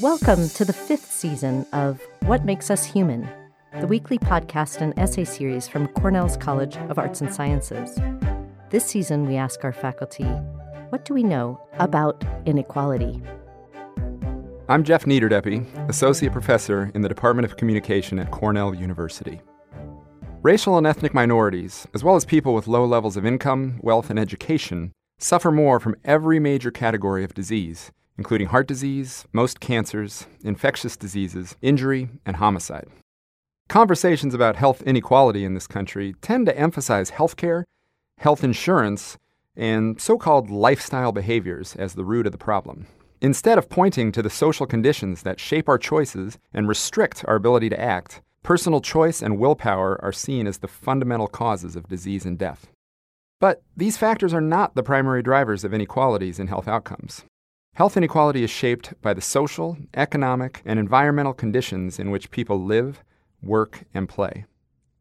Welcome to the fifth season of What Makes Us Human, the weekly podcast and essay series from Cornell's College of Arts and Sciences. This season, we ask our faculty, what do we know about inequality? I'm Jeff Niederdeppe, Associate Professor in the Department of Communication at Cornell University. Racial and ethnic minorities, as well as people with low levels of income, wealth, and education, suffer more from every major category of disease, including heart disease, most cancers, infectious diseases, injury, and homicide. Conversations about health inequality in this country tend to emphasize healthcare, health insurance, and so called lifestyle behaviors as the root of the problem. Instead of pointing to the social conditions that shape our choices and restrict our ability to act, personal choice and willpower are seen as the fundamental causes of disease and death. But these factors are not the primary drivers of inequalities in health outcomes. Health inequality is shaped by the social, economic, and environmental conditions in which people live, work, and play.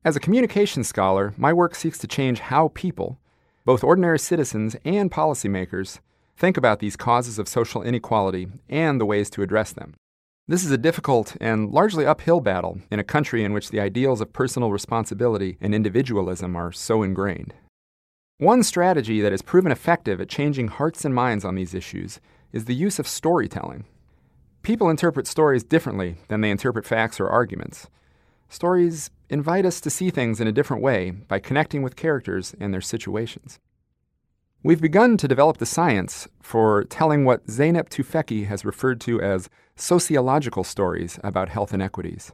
As a communication scholar, my work seeks to change how people, both ordinary citizens and policymakers, think about these causes of social inequality and the ways to address them. This is a difficult and largely uphill battle in a country in which the ideals of personal responsibility and individualism are so ingrained. One strategy that has proven effective at changing hearts and minds on these issues is the use of storytelling. People interpret stories differently than they interpret facts or arguments. Stories invite us to see things in a different way by connecting with characters and their situations. We've begun to develop the science for telling what Zeynep Tufekci has referred to as sociological stories about health inequities.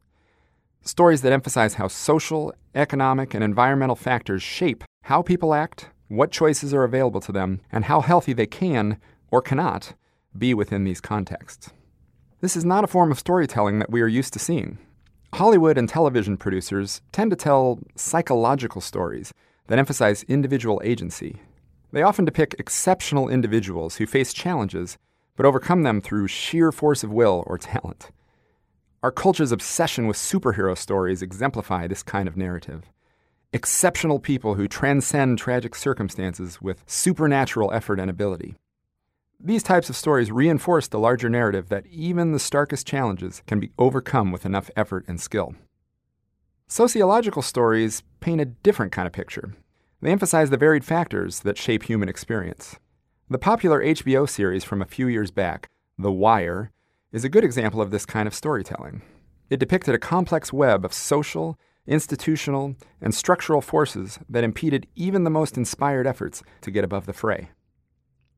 Stories that emphasize how social, economic, and environmental factors shape how people act, what choices are available to them, and how healthy they can or cannot be within these contexts. This is not a form of storytelling that we are used to seeing. Hollywood and television producers tend to tell psychological stories that emphasize individual agency they often depict exceptional individuals who face challenges but overcome them through sheer force of will or talent. Our culture's obsession with superhero stories exemplify this kind of narrative. Exceptional people who transcend tragic circumstances with supernatural effort and ability. These types of stories reinforce the larger narrative that even the starkest challenges can be overcome with enough effort and skill. Sociological stories paint a different kind of picture, they emphasize the varied factors that shape human experience. The popular HBO series from a few years back, The Wire, is a good example of this kind of storytelling. It depicted a complex web of social, institutional, and structural forces that impeded even the most inspired efforts to get above the fray.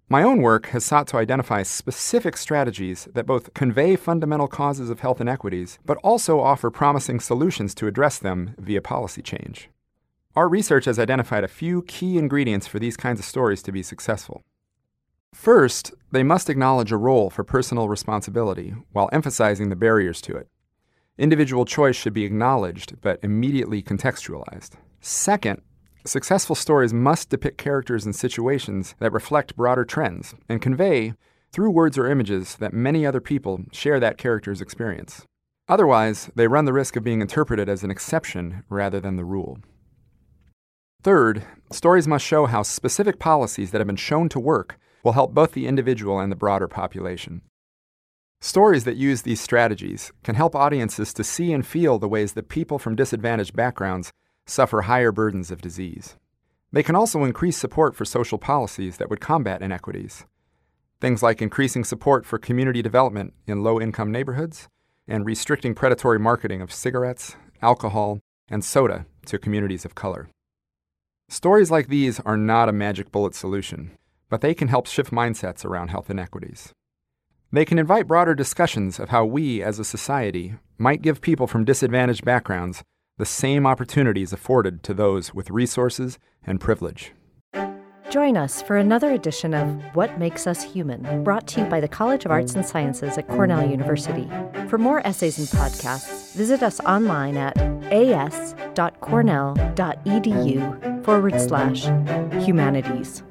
My own work has sought to identify specific strategies that both convey fundamental causes of health inequities, but also offer promising solutions to address them via policy change. Our research has identified a few key ingredients for these kinds of stories to be successful. First, they must acknowledge a role for personal responsibility while emphasizing the barriers to it. Individual choice should be acknowledged but immediately contextualized. Second, successful stories must depict characters and situations that reflect broader trends and convey, through words or images, that many other people share that character's experience. Otherwise, they run the risk of being interpreted as an exception rather than the rule. Third, stories must show how specific policies that have been shown to work will help both the individual and the broader population. Stories that use these strategies can help audiences to see and feel the ways that people from disadvantaged backgrounds suffer higher burdens of disease. They can also increase support for social policies that would combat inequities. Things like increasing support for community development in low income neighborhoods and restricting predatory marketing of cigarettes, alcohol, and soda to communities of color. Stories like these are not a magic bullet solution, but they can help shift mindsets around health inequities. They can invite broader discussions of how we as a society might give people from disadvantaged backgrounds the same opportunities afforded to those with resources and privilege. Join us for another edition of What Makes Us Human, brought to you by the College of Arts and Sciences at Cornell University. For more essays and podcasts, visit us online at as.cornell.edu forward slash humanities.